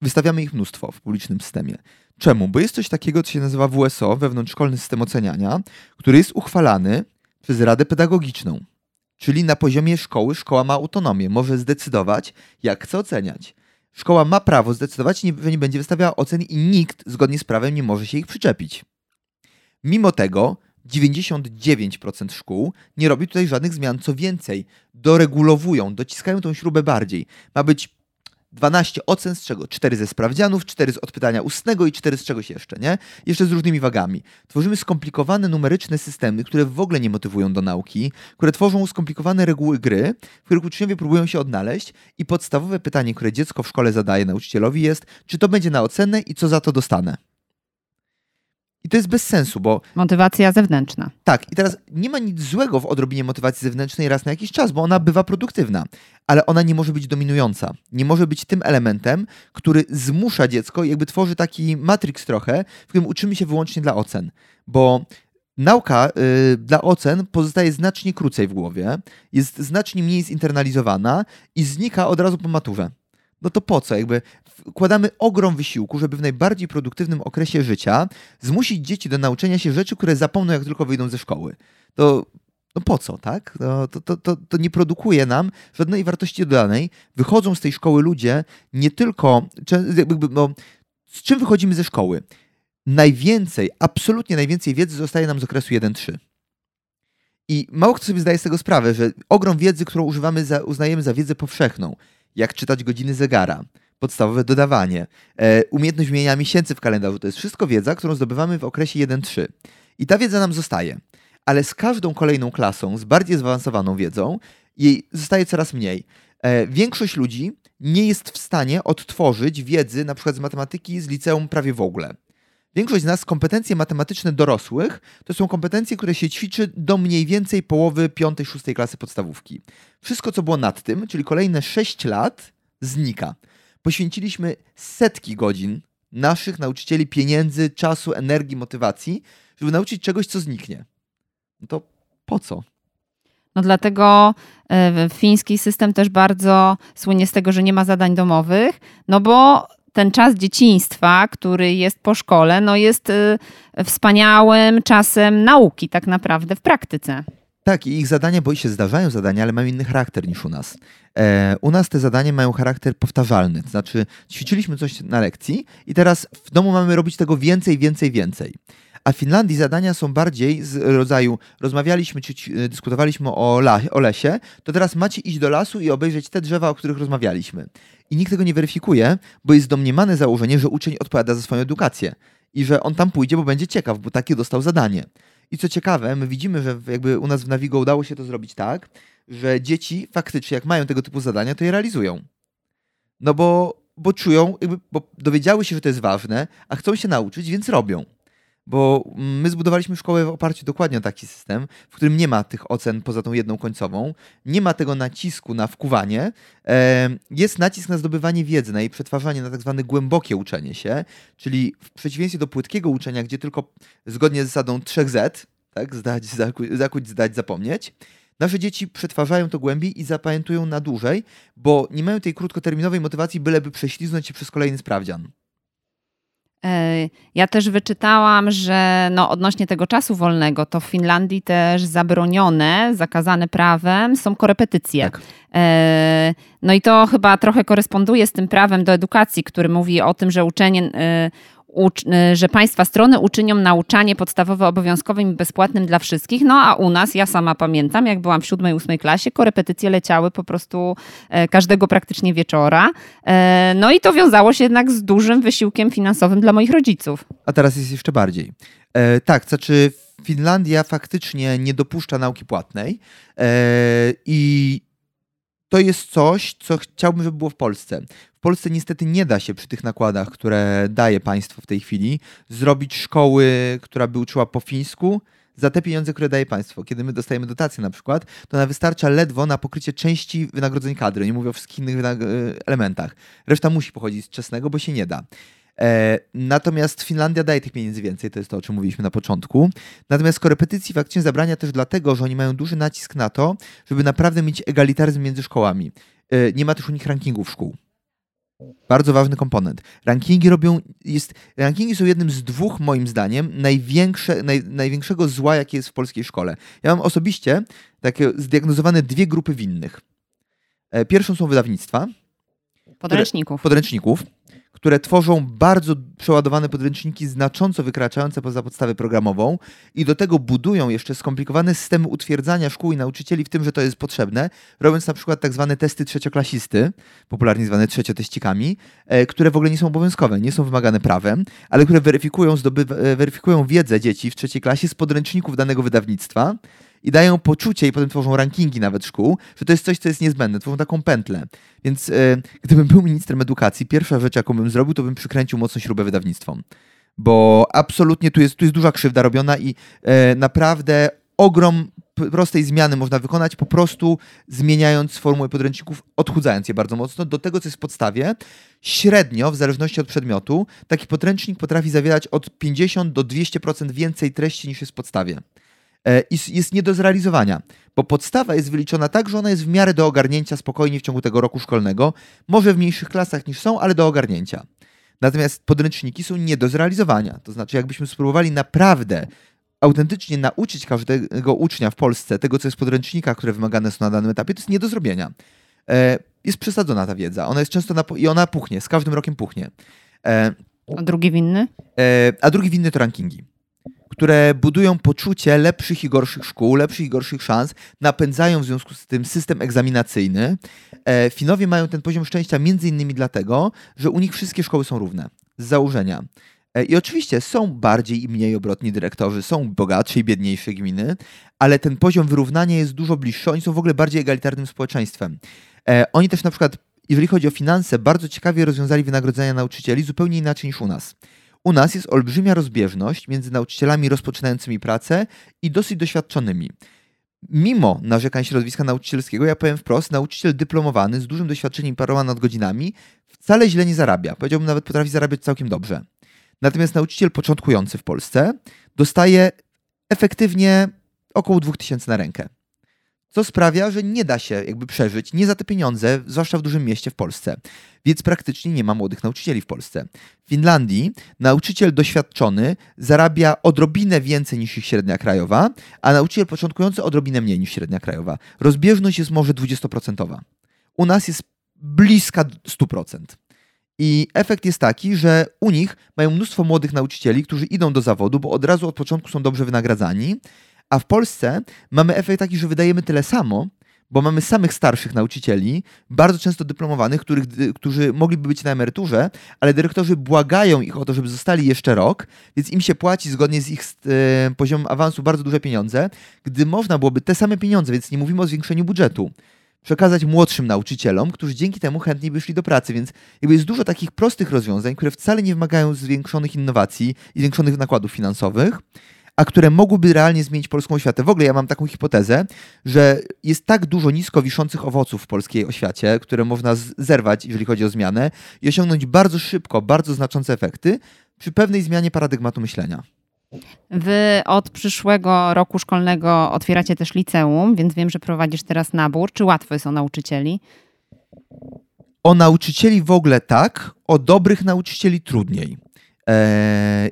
Wystawiamy ich mnóstwo w publicznym systemie. Czemu? Bo jest coś takiego, co się nazywa WSO, wewnątrzszkolny system oceniania, który jest uchwalany przez Radę Pedagogiczną. Czyli na poziomie szkoły szkoła ma autonomię, może zdecydować, jak chce oceniać. Szkoła ma prawo zdecydować, że nie będzie wystawiała ocen i nikt zgodnie z prawem nie może się ich przyczepić. Mimo tego 99% szkół nie robi tutaj żadnych zmian. Co więcej, doregulowują, dociskają tą śrubę bardziej. Ma być 12 ocen, z czego 4 ze sprawdzianów, 4 z odpytania ustnego i 4 z czegoś jeszcze, nie? Jeszcze z różnymi wagami. Tworzymy skomplikowane numeryczne systemy, które w ogóle nie motywują do nauki, które tworzą skomplikowane reguły gry, w których uczniowie próbują się odnaleźć i podstawowe pytanie, które dziecko w szkole zadaje nauczycielowi jest, czy to będzie na ocenę i co za to dostanę. I to jest bez sensu, bo. Motywacja zewnętrzna. Tak, i teraz nie ma nic złego w odrobinie motywacji zewnętrznej raz na jakiś czas, bo ona bywa produktywna, ale ona nie może być dominująca. Nie może być tym elementem, który zmusza dziecko, jakby tworzy taki matrix trochę, w którym uczymy się wyłącznie dla ocen. Bo nauka y, dla ocen pozostaje znacznie krócej w głowie, jest znacznie mniej zinternalizowana i znika od razu po maturze no to po co? Jakby wkładamy ogrom wysiłku, żeby w najbardziej produktywnym okresie życia zmusić dzieci do nauczenia się rzeczy, które zapomną, jak tylko wyjdą ze szkoły. To no po co, tak? To, to, to, to nie produkuje nam żadnej wartości dodanej. Wychodzą z tej szkoły ludzie nie tylko. No, z czym wychodzimy ze szkoły? Najwięcej, absolutnie najwięcej wiedzy zostaje nam z okresu 1-3. I mało kto sobie zdaje z tego sprawę, że ogrom wiedzy, którą używamy, za, uznajemy za wiedzę powszechną, jak czytać godziny zegara, podstawowe dodawanie, e, umiejętność wymieniania miesięcy w kalendarzu. To jest wszystko wiedza, którą zdobywamy w okresie 1-3. I ta wiedza nam zostaje. Ale z każdą kolejną klasą, z bardziej zaawansowaną wiedzą, jej zostaje coraz mniej. E, większość ludzi nie jest w stanie odtworzyć wiedzy na przykład z matematyki z liceum prawie w ogóle. Większość z nas kompetencje matematyczne dorosłych to są kompetencje, które się ćwiczy do mniej więcej połowy 5-6 klasy podstawówki. Wszystko, co było nad tym, czyli kolejne 6 lat, znika. Poświęciliśmy setki godzin naszych nauczycieli pieniędzy, czasu, energii, motywacji, żeby nauczyć czegoś, co zniknie. No to po co? No dlatego e, fiński system też bardzo słynie z tego, że nie ma zadań domowych, no bo ten czas dzieciństwa, który jest po szkole, no jest y, wspaniałym czasem nauki tak naprawdę w praktyce. Tak, i ich zadania, bo i się zdarzają zadania, ale mają inny charakter niż u nas. E, u nas te zadania mają charakter powtarzalny, to znaczy ćwiczyliśmy coś na lekcji i teraz w domu mamy robić tego więcej, więcej, więcej. A w Finlandii zadania są bardziej z rodzaju rozmawialiśmy czy dyskutowaliśmy o, la, o lesie, to teraz macie iść do lasu i obejrzeć te drzewa, o których rozmawialiśmy. I nikt tego nie weryfikuje, bo jest domniemane założenie, że uczeń odpowiada za swoją edukację i że on tam pójdzie, bo będzie ciekaw, bo takie dostał zadanie. I co ciekawe, my widzimy, że jakby u nas w Navigo udało się to zrobić tak, że dzieci faktycznie, jak mają tego typu zadania, to je realizują. No bo, bo czują, jakby, bo dowiedziały się, że to jest ważne, a chcą się nauczyć, więc robią bo my zbudowaliśmy szkołę w oparciu dokładnie o taki system, w którym nie ma tych ocen poza tą jedną końcową, nie ma tego nacisku na wkuwanie, jest nacisk na zdobywanie wiedzy, na jej przetwarzanie, na tak zwane głębokie uczenie się, czyli w przeciwieństwie do płytkiego uczenia, gdzie tylko zgodnie z zasadą 3Z, tak, zdać, zakuć, zdać, zapomnieć, Nasze dzieci przetwarzają to głębiej i zapamiętują na dłużej, bo nie mają tej krótkoterminowej motywacji, byleby prześliznąć się przez kolejny sprawdzian. E, ja też wyczytałam, że no odnośnie tego czasu wolnego, to w Finlandii też zabronione, zakazane prawem są korepetycje. Tak. E, no i to chyba trochę koresponduje z tym prawem do edukacji, który mówi o tym, że uczenie e, że państwa strony uczynią nauczanie podstawowe obowiązkowym i bezpłatnym dla wszystkich. No a u nas, ja sama pamiętam, jak byłam w siódmej, ósmej klasie, korepetycje leciały po prostu e, każdego praktycznie wieczora. E, no i to wiązało się jednak z dużym wysiłkiem finansowym dla moich rodziców. A teraz jest jeszcze bardziej. E, tak, znaczy Finlandia faktycznie nie dopuszcza nauki płatnej e, i to jest coś, co chciałbym, żeby było w Polsce. W Polsce niestety nie da się przy tych nakładach, które daje państwo w tej chwili, zrobić szkoły, która by uczyła po fińsku, za te pieniądze, które daje państwo. Kiedy my dostajemy dotacje na przykład, to ona wystarcza ledwo na pokrycie części wynagrodzeń kadry, nie mówię o wszystkich innych elementach. Reszta musi pochodzić z czesnego, bo się nie da. E, natomiast Finlandia daje tych pieniędzy więcej, to jest to, o czym mówiliśmy na początku. Natomiast korepetycji faktycznie zabrania też dlatego, że oni mają duży nacisk na to, żeby naprawdę mieć egalitaryzm między szkołami. E, nie ma też u nich rankingów szkół. Bardzo ważny komponent. Rankingi robią, jest, rankingi są jednym z dwóch, moim zdaniem, największe, naj, największego zła, jakie jest w polskiej szkole. Ja mam osobiście takie zdiagnozowane dwie grupy winnych. E, pierwszą są wydawnictwa. Podręczników. Które, podręczników które tworzą bardzo przeładowane podręczniki, znacząco wykraczające poza podstawę programową i do tego budują jeszcze skomplikowane systemy utwierdzania szkół i nauczycieli w tym, że to jest potrzebne, robiąc na przykład tak zwane testy trzecioklasisty, popularnie zwane trzecioteścikami, e, które w ogóle nie są obowiązkowe, nie są wymagane prawem, ale które weryfikują, zdobywa, e, weryfikują wiedzę dzieci w trzeciej klasie z podręczników danego wydawnictwa i dają poczucie i potem tworzą rankingi nawet szkół, że to jest coś, co jest niezbędne, tworzą taką pętlę. Więc e, gdybym był ministrem edukacji, pierwsza rzecz, jaką bym zrobił, to bym przykręcił mocno śrubę wydawnictwom. Bo absolutnie tu jest, tu jest duża krzywda robiona i e, naprawdę ogrom prostej zmiany można wykonać po prostu zmieniając formułę podręczników, odchudzając je bardzo mocno do tego, co jest w podstawie. Średnio, w zależności od przedmiotu, taki podręcznik potrafi zawierać od 50 do 200% więcej treści niż jest w podstawie. E, jest nie do zrealizowania, bo podstawa jest wyliczona tak, że ona jest w miarę do ogarnięcia spokojnie w ciągu tego roku szkolnego, może w mniejszych klasach niż są, ale do ogarnięcia. Natomiast podręczniki są nie do zrealizowania. To znaczy, jakbyśmy spróbowali naprawdę autentycznie nauczyć każdego ucznia w Polsce tego, co jest w podręcznikach, które wymagane są na danym etapie, to jest nie do zrobienia. E, jest przesadzona ta wiedza. Ona jest często na, i ona puchnie, z każdym rokiem puchnie. E, a drugi winny? a drugi winny to rankingi które budują poczucie lepszych i gorszych szkół, lepszych i gorszych szans, napędzają w związku z tym system egzaminacyjny. E, Finowie mają ten poziom szczęścia między innymi dlatego, że u nich wszystkie szkoły są równe z założenia. E, I oczywiście są bardziej i mniej obrotni dyrektorzy, są bogatsze i biedniejsze gminy, ale ten poziom wyrównania jest dużo bliższy. Oni są w ogóle bardziej egalitarnym społeczeństwem. E, oni też na przykład, jeżeli chodzi o finanse, bardzo ciekawie rozwiązali wynagrodzenia nauczycieli zupełnie inaczej niż u nas. U nas jest olbrzymia rozbieżność między nauczycielami rozpoczynającymi pracę i dosyć doświadczonymi. Mimo narzekań środowiska nauczycielskiego, ja powiem wprost, nauczyciel dyplomowany z dużym doświadczeniem paroma nadgodzinami wcale źle nie zarabia. Powiedziałbym nawet potrafi zarabiać całkiem dobrze. Natomiast nauczyciel początkujący w Polsce dostaje efektywnie około 2000 na rękę. Co sprawia, że nie da się jakby przeżyć, nie za te pieniądze, zwłaszcza w dużym mieście w Polsce. Więc praktycznie nie ma młodych nauczycieli w Polsce. W Finlandii nauczyciel doświadczony zarabia odrobinę więcej niż ich średnia krajowa, a nauczyciel początkujący odrobinę mniej niż średnia krajowa. Rozbieżność jest może 20%. U nas jest bliska 100%. I efekt jest taki, że u nich mają mnóstwo młodych nauczycieli, którzy idą do zawodu, bo od razu od początku są dobrze wynagradzani, a w Polsce mamy efekt taki, że wydajemy tyle samo, bo mamy samych starszych nauczycieli, bardzo często dyplomowanych, których, którzy mogliby być na emeryturze, ale dyrektorzy błagają ich o to, żeby zostali jeszcze rok, więc im się płaci zgodnie z ich e, poziomem awansu bardzo duże pieniądze, gdy można byłoby te same pieniądze, więc nie mówimy o zwiększeniu budżetu, przekazać młodszym nauczycielom, którzy dzięki temu chętniej by szli do pracy. Więc jakby jest dużo takich prostych rozwiązań, które wcale nie wymagają zwiększonych innowacji i zwiększonych nakładów finansowych, a które mogłyby realnie zmienić polską oświatę. W ogóle ja mam taką hipotezę, że jest tak dużo nisko wiszących owoców w polskiej oświacie, które można zerwać, jeżeli chodzi o zmianę, i osiągnąć bardzo szybko, bardzo znaczące efekty przy pewnej zmianie paradygmatu myślenia. Wy od przyszłego roku szkolnego otwieracie też liceum, więc wiem, że prowadzisz teraz nabór. Czy łatwo jest o nauczycieli? O nauczycieli w ogóle tak, o dobrych nauczycieli trudniej. Eee,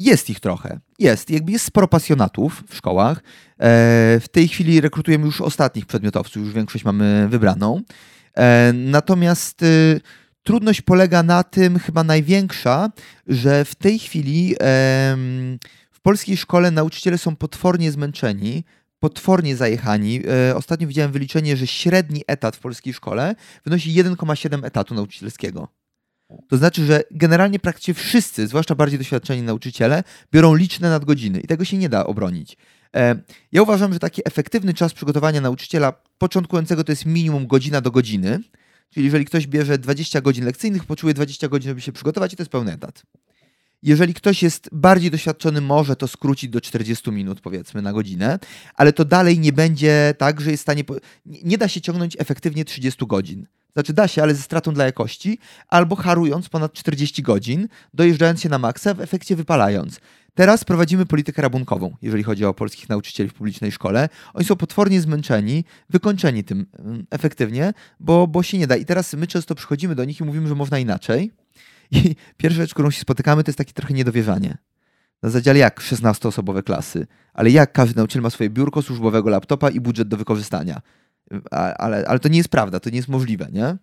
jest ich trochę. Jest. Jakby jest sporo pasjonatów w szkołach. Eee, w tej chwili rekrutujemy już ostatnich przedmiotowców, już większość mamy wybraną. Eee, natomiast y, trudność polega na tym, chyba największa, że w tej chwili w polskiej szkole nauczyciele są potwornie zmęczeni, potwornie zajechani. E, ostatnio widziałem wyliczenie, że średni etat w polskiej szkole wynosi 1,7 etatu nauczycielskiego. To znaczy, że generalnie praktycznie wszyscy, zwłaszcza bardziej doświadczeni nauczyciele, biorą liczne nadgodziny i tego się nie da obronić. E, ja uważam, że taki efektywny czas przygotowania nauczyciela początkującego to jest minimum godzina do godziny. Czyli jeżeli ktoś bierze 20 godzin lekcyjnych, poczuje 20 godzin, żeby się przygotować, i to jest pełny etat. Jeżeli ktoś jest bardziej doświadczony, może to skrócić do 40 minut, powiedzmy, na godzinę, ale to dalej nie będzie tak, że jest w stanie. Nie da się ciągnąć efektywnie 30 godzin. Znaczy da się, ale ze stratą dla jakości, albo harując ponad 40 godzin, dojeżdżając się na maksa, w efekcie wypalając. Teraz prowadzimy politykę rabunkową, jeżeli chodzi o polskich nauczycieli w publicznej szkole. Oni są potwornie zmęczeni, wykończeni tym mm, efektywnie, bo, bo się nie da. I teraz my często przychodzimy do nich i mówimy, że można inaczej. I pierwsza rzecz, którą się spotykamy, to jest takie trochę niedowierzanie. Na zasadzie, ale jak 16-osobowe klasy? Ale jak każdy nauczyciel ma swoje biurko służbowego laptopa i budżet do wykorzystania? Ale, ale to nie jest prawda, to nie jest możliwe, nie?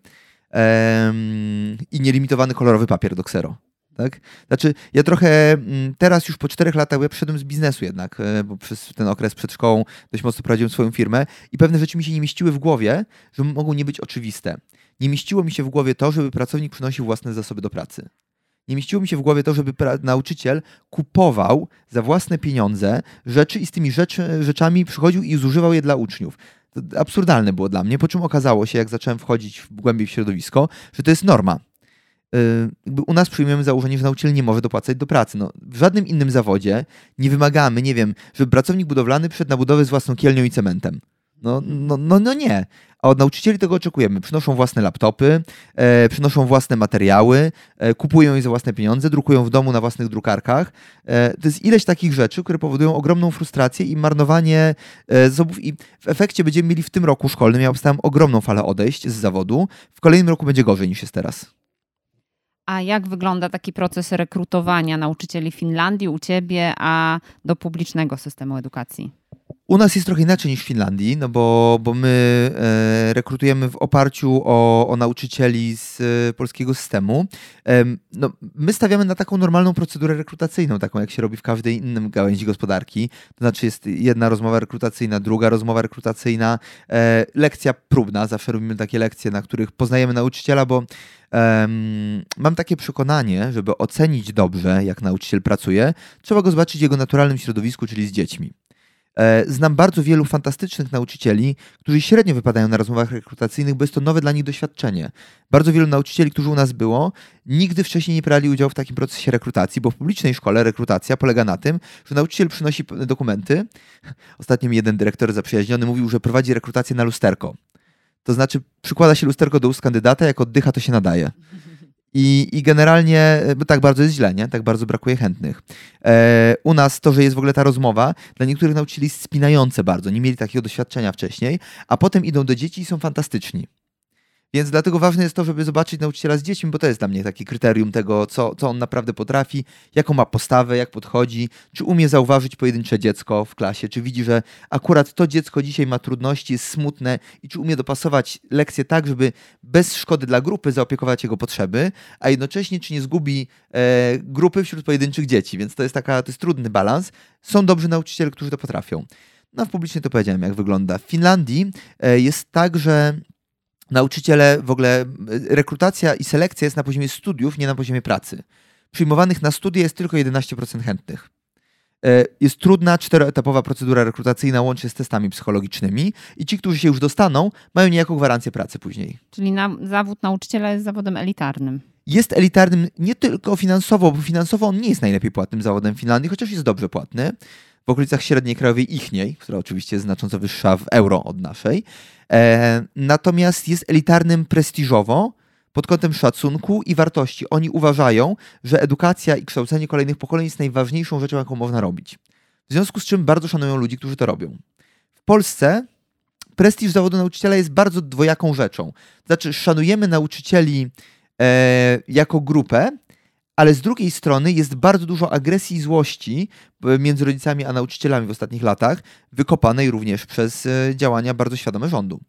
Ehm, I nielimitowany kolorowy papier do ksero. Tak? Znaczy, ja trochę mm, teraz już po czterech latach ja przyszedłem z biznesu jednak, e, bo przez ten okres przed szkołą dość mocno prowadziłem swoją firmę i pewne rzeczy mi się nie mieściły w głowie, że mogą nie być oczywiste nie mieściło mi się w głowie to, żeby pracownik przynosił własne zasoby do pracy. Nie mieściło mi się w głowie to, żeby nauczyciel kupował za własne pieniądze rzeczy i z tymi rzeczy, rzeczami przychodził i zużywał je dla uczniów. Absurdalne było dla mnie, po czym okazało się, jak zacząłem wchodzić w głębiej w środowisko, że to jest norma. Yy, u nas przyjmujemy założenie, że nauczyciel nie może dopłacać do pracy. No, w żadnym innym zawodzie nie wymagamy, nie wiem, żeby pracownik budowlany przyszedł na budowę z własną kielnią i cementem. No, no, no, no nie. A od nauczycieli tego oczekujemy. Przynoszą własne laptopy, e, przynoszą własne materiały, e, kupują je za własne pieniądze, drukują w domu na własnych drukarkach. E, to jest ileś takich rzeczy, które powodują ogromną frustrację i marnowanie e, zasobów. I w efekcie będziemy mieli w tym roku szkolnym, ja obstałem ogromną falę odejść z zawodu. W kolejnym roku będzie gorzej niż jest teraz. A jak wygląda taki proces rekrutowania nauczycieli w Finlandii u ciebie, a do publicznego systemu edukacji? U nas jest trochę inaczej niż w Finlandii, no bo, bo my e, rekrutujemy w oparciu o, o nauczycieli z e, polskiego systemu. E, no, my stawiamy na taką normalną procedurę rekrutacyjną, taką jak się robi w każdej innym gałęzi gospodarki. To znaczy jest jedna rozmowa rekrutacyjna, druga rozmowa rekrutacyjna, e, lekcja próbna. Zawsze robimy takie lekcje, na których poznajemy nauczyciela, bo mam takie przekonanie, żeby ocenić dobrze, jak nauczyciel pracuje, trzeba go zobaczyć w jego naturalnym środowisku, czyli z dziećmi. E, znam bardzo wielu fantastycznych nauczycieli, którzy średnio wypadają na rozmowach rekrutacyjnych, bo jest to nowe dla nich doświadczenie. Bardzo wielu nauczycieli, którzy u nas było, nigdy wcześniej nie brali udziału w takim procesie rekrutacji, bo w publicznej szkole rekrutacja polega na tym, że nauczyciel przynosi dokumenty. Ostatnio mi jeden dyrektor zaprzyjaźniony mówił, że prowadzi rekrutację na lusterko. To znaczy przykłada się lusterko do ust kandydata, jak oddycha, to się nadaje. I, I generalnie bo tak bardzo jest źle, nie? Tak bardzo brakuje chętnych. E, u nas to, że jest w ogóle ta rozmowa, dla niektórych nauczycieli spinające bardzo. Nie mieli takiego doświadczenia wcześniej, a potem idą do dzieci i są fantastyczni. Więc dlatego ważne jest to, żeby zobaczyć nauczyciela z dziećmi, bo to jest dla mnie takie kryterium tego, co, co on naprawdę potrafi, jaką ma postawę, jak podchodzi, czy umie zauważyć pojedyncze dziecko w klasie, czy widzi, że akurat to dziecko dzisiaj ma trudności, jest smutne i czy umie dopasować lekcję tak, żeby bez szkody dla grupy zaopiekować jego potrzeby, a jednocześnie czy nie zgubi e, grupy wśród pojedynczych dzieci. Więc to jest taka, to jest trudny balans. Są dobrzy nauczyciele, którzy to potrafią. No, publicznie to powiedziałem, jak wygląda. W Finlandii e, jest tak, że nauczyciele, w ogóle rekrutacja i selekcja jest na poziomie studiów, nie na poziomie pracy. Przyjmowanych na studia jest tylko 11% chętnych. E, jest trudna, czteroetapowa procedura rekrutacyjna łącznie z testami psychologicznymi i ci, którzy się już dostaną, mają niejaką gwarancję pracy później. Czyli na, zawód nauczyciela jest zawodem elitarnym. Jest elitarnym nie tylko finansowo, bo finansowo on nie jest najlepiej płatnym zawodem w Finlandii, chociaż jest dobrze płatny. W okolicach średniej krajowej ichniej, która oczywiście jest znacząco wyższa w euro od naszej. E, natomiast jest elitarnym prestiżowo pod kątem szacunku i wartości. Oni uważają, że edukacja i kształcenie kolejnych pokoleń jest najważniejszą rzeczą, jaką można robić. W związku z czym bardzo szanują ludzi, którzy to robią. W Polsce prestiż zawodu nauczyciela jest bardzo dwojaką rzeczą. Znaczy, szanujemy nauczycieli e, jako grupę, ale z drugiej strony jest bardzo dużo agresji i złości e, między rodzicami a nauczycielami w ostatnich latach, wykopanej również przez e, działania bardzo świadome rządu e,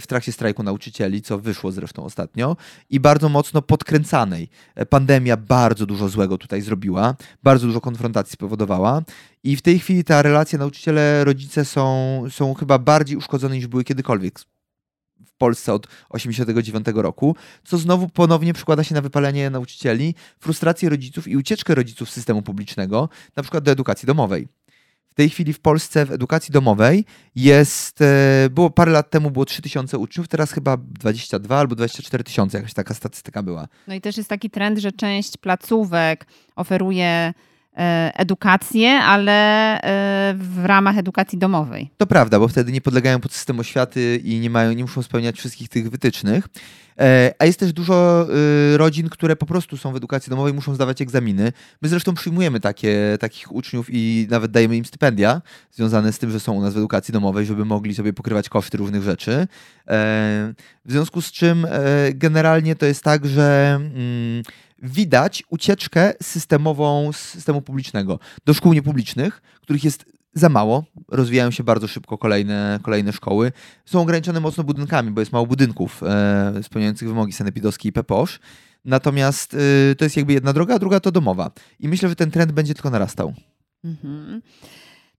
w trakcie strajku nauczycieli, co wyszło zresztą ostatnio, i bardzo mocno podkręcanej. Pandemia bardzo dużo złego tutaj zrobiła, bardzo dużo konfrontacji spowodowała i w tej chwili ta relacja nauczyciele-rodzice są, są chyba bardziej uszkodzone niż były kiedykolwiek Polsce od 1989 roku, co znowu ponownie przekłada się na wypalenie nauczycieli, frustrację rodziców i ucieczkę rodziców z systemu publicznego, na przykład do edukacji domowej. W tej chwili w Polsce w edukacji domowej jest, e, było parę lat temu było 3000 uczniów, teraz chyba 22 albo 24 tysiące, jakaś taka statystyka była. No i też jest taki trend, że część placówek oferuje edukację, ale e, w ramach edukacji domowej. To prawda, bo wtedy nie podlegają pod system oświaty i nie, mają, nie muszą spełniać wszystkich tych wytycznych. E, a jest też dużo rodzin, które po prostu są w edukacji domowej, muszą zdawać egzaminy. My zresztą przyjmujemy takie, takich uczniów i nawet dajemy im stypendia związane z tym, że są u nas w edukacji domowej, żeby mogli sobie pokrywać koszty różnych rzeczy. W związku z czym generalnie to jest tak, że mm, widać ucieczkę systemową z systemu publicznego do szkół niepublicznych, których jest za mało, rozwijają się bardzo szybko kolejne, kolejne szkoły. Są ograniczone mocno budynkami, bo jest mało budynków e, spełniających wymogi sanepidowskie i PEPOSZ. Natomiast e, to jest jakby jedna droga, a druga to domowa. I myślę, że ten trend będzie tylko narastał. Mhm.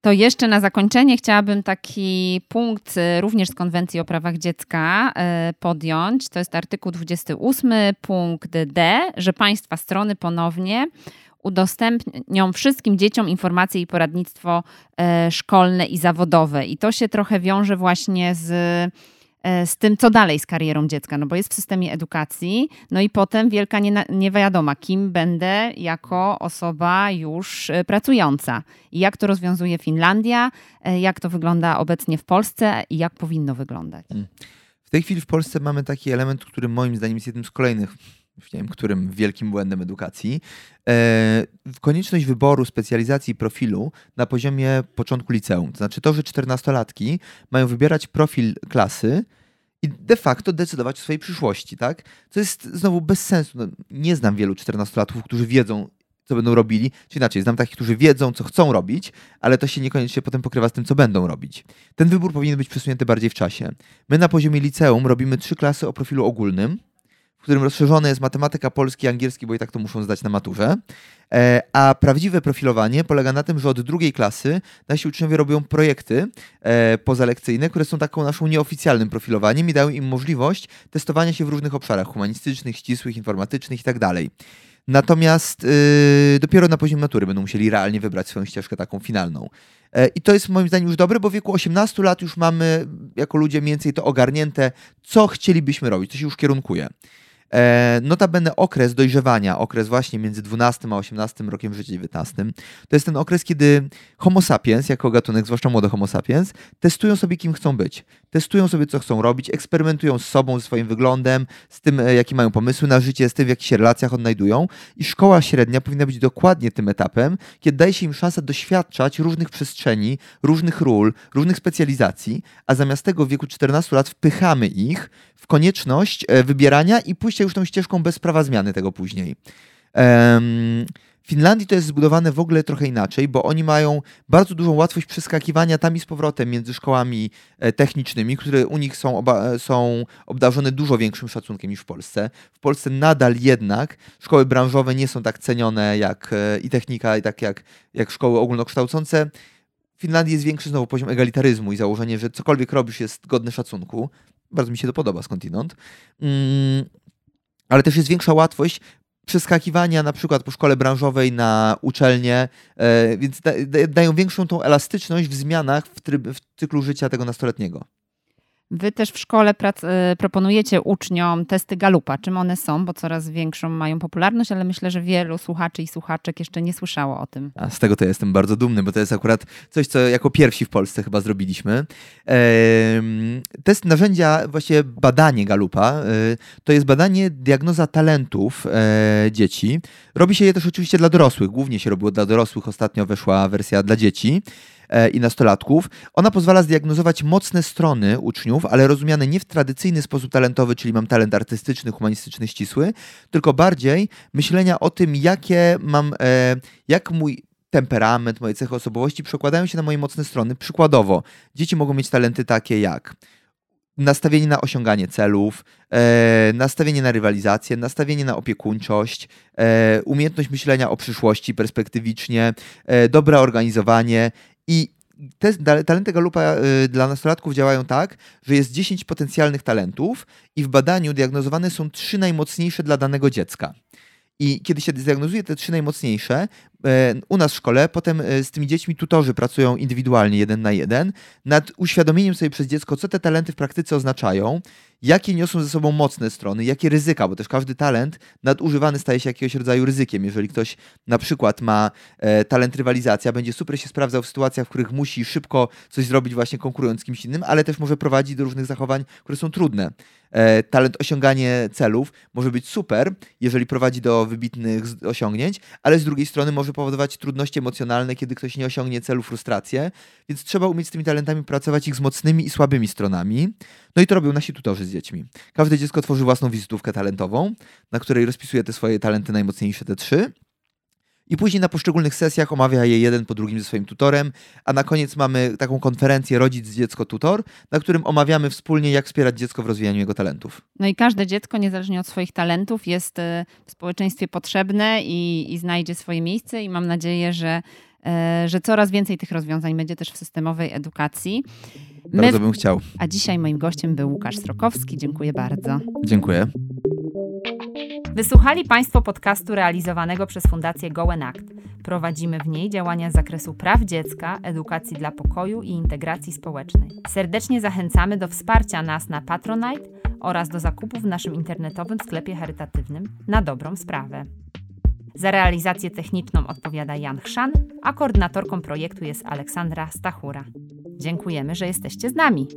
To jeszcze na zakończenie chciałabym taki punkt y, również z Konwencji o prawach dziecka y, podjąć. To jest artykuł 28, punkt D, że państwa strony ponownie udostępnią wszystkim dzieciom informacje i poradnictwo y, szkolne i zawodowe. I to się trochę wiąże właśnie z z tym, co dalej z karierą dziecka, no bo jest w systemie edukacji, no i potem wielka nie, kim będę jako osoba już e, pracująca. I jak to rozwiązuje Finlandia, e, jak to wygląda obecnie w Polsce i jak powinno wyglądać. Hmm. W tej chwili w Polsce mamy taki element, który moim zdaniem jest jednym z kolejnych już nie wiem, którym wielkim błędem edukacji, e, konieczność wyboru specjalizacji profilu na poziomie początku liceum. To znaczy to, że czternastolatki mają wybierać profil klasy i de facto decydować o swojej przyszłości, tak? Co jest znowu bez sensu. No, nie znam wielu czternastolatków, którzy wiedzą, co będą robili, czy inaczej, znam takich, którzy wiedzą, co chcą robić, ale to się niekoniecznie potem pokrywa z tym, co będą robić. Ten wybór powinien być przesunięty bardziej w czasie. My na poziomie liceum robimy trzy klasy o profilu ogólnym, w którym rozszerzone jest matematyka, polski, angielski, bo i tak to muszą zdać na maturze. E, a prawdziwe profilowanie polega na tym, że od drugiej klasy nasi uczniowie robią projekty e, pozalekcyjne, które są taką naszą nieoficjalnym profilowaniem i dają im możliwość testowania się w różnych obszarach humanistycznych, ścisłych, informatycznych itd. Tak Natomiast yy, dopiero na poziomie matury będą musieli realnie wybrać swoją ścieżkę taką finalną. E, I to jest moim zdaniem już dobre, bo w wieku 18 lat już mamy jako ludzie mniej więcej to ogarnięte, co chcielibyśmy robić, to się już kierunkuje. E, notabene okres dojrzewania, okres właśnie między 12 a 18 rokiem życia 19, to jest ten okres, kiedy homo sapiens, jako gatunek, zwłaszcza młode homo sapiens, testują sobie, kim chcą być. testują sobie, co chcą robić, eksperymentują z sobą, ze swoim wyglądem, z tym, e, jakie mają pomysły na życie, z tym, w jakich się relacjach odnajdują. I szkoła średnia powinna być dokładnie tym etapem, kiedy daje się im szansę doświadczać różnych przestrzeni, różnych ról, różnych specjalizacji, a zamiast tego w wieku 14 lat wpychamy ich w konieczność e, wybierania i już tą ścieżką bez prawa zmiany tego później. Um, w Finlandii to jest zbudowane w ogóle trochę inaczej, bo oni mają bardzo dużą łatwość przeskakiwania tam i z powrotem między szkołami e, technicznymi, które u nich są, oba, są obdarzone dużo większym szacunkiem niż w Polsce. W Polsce nadal jednak szkoły branżowe nie są tak cenione jak e, i technika, i tak jak, jak szkoły ogólnokształcące. W Finlandii jest większy znowu poziom egalitaryzmu i założenie, że cokolwiek robisz jest godne szacunku. Bardzo mi się to podoba skądinąd. Mm, ale też jest większa łatwość przeskakiwania na przykład po szkole branżowej na uczelnię, e, więc dają większą tą elastyczność w zmianach w, tryb, w cyklu życia tego nastoletniego. Wy też w szkole prac, e, proponujecie uczniom testy Galupa. Czym one są? Bo coraz większą mają popularność, ale myślę, że wielu słuchaczy i słuchaczek jeszcze nie słyszało o tym. A z tego to jestem bardzo dumny, bo to jest akurat coś, co jako pierwsi w Polsce chyba zrobiliśmy. Test narzędzia, właśnie badanie Galupa, e, to jest badanie diagnoza talentów e, dzieci. Robi się je też oczywiście dla dorosłych. Głównie się robiło dla dorosłych. Ostatnio weszła wersja dla dzieci. E, i nastolatków. Ona pozwala zdiagnozować mocne strony uczniów, ale rozumiane nie w tradycyjny sposób talentowy, czyli mam talent artystyczny, humanistyczny, ścisły, tylko bardziej myślenia o tym, jakie mam, e, jak mój temperament, moje cechy osobowości przekładają się na moje mocne strony. Przykładowo, dzieci mogą mieć talenty takie jak nastawienie na osiąganie celów, e, nastawienie na rywalizację, nastawienie na opiekuńczość, e, umiejętność myślenia o przyszłości perspektywicznie, e, dobre organizowanie i te talenty Galupa y, dla nastolatków działają tak, że jest 10 potencjalnych talentów i w badaniu diagnozowane są trzy najmocniejsze dla danego dziecka. I kiedy się zdiagnozuje te trzy najmocniejsze, u nas w szkole, potem e, z tymi dziećmi tutorzy pracują indywidualnie, jeden na jeden, nad uświadomieniem sobie przez dziecko, co te talenty w praktyce oznaczają, jakie niosą ze sobą mocne strony, jakie ryzyka, bo też każdy talent nadużywany staje się jakiegoś rodzaju ryzykiem. Jeżeli ktoś na przykład ma e, talent rywalizacja, będzie super się sprawdzał w sytuacjach, w których musi szybko coś zrobić właśnie konkurując z kimś innym, ale też może prowadzić do różnych zachowań, które są trudne. E, talent osiąganie celów może być super, jeżeli prowadzi do wybitnych osiągnięć, ale z drugiej strony może powodować trudności emocjonalne, kiedy ktoś nie osiągnie celu, frustrację, więc trzeba umieć z tymi talentami pracować ich z mocnymi i słabymi stronami. No i to robią nasi tutorzy z dziećmi. Każde dziecko tworzy własną wizytówkę talentową, na której rozpisuje te swoje talenty najmocniejsze, te trzy. I później na poszczególnych sesjach omawia je jeden po drugim ze swoim tutorem, a na koniec mamy taką konferencję rodzic, dziecko, tutor, na którym omawiamy wspólnie, jak wspierać dziecko w rozwijaniu jego talentów. No i każde dziecko, niezależnie od swoich talentów, jest y, w społeczeństwie potrzebne i, i znajdzie swoje miejsce i mam nadzieję, że E, że coraz więcej tych rozwiązań będzie też w systemowej edukacji. My... Bardzo bym chciał. A dzisiaj moim gościem był Łukasz Strokowski. Dziękuję bardzo. Dziękuję. Wysłuchali Państwo podcastu realizowanego przez Fundację Goen Act. Prowadzimy w niej działania z zakresu praw dziecka, edukacji dla pokoju i integracji społecznej. Serdecznie zachęcamy do wsparcia nas na Patronite oraz do zakupu w naszym internetowym sklepie charytatywnym na dobrą sprawę. Za realizację techniczną odpowiada Jan Chrzan, a koordynatorką projektu jest Aleksandra Stachura. Dziękujemy, że jesteście z nami.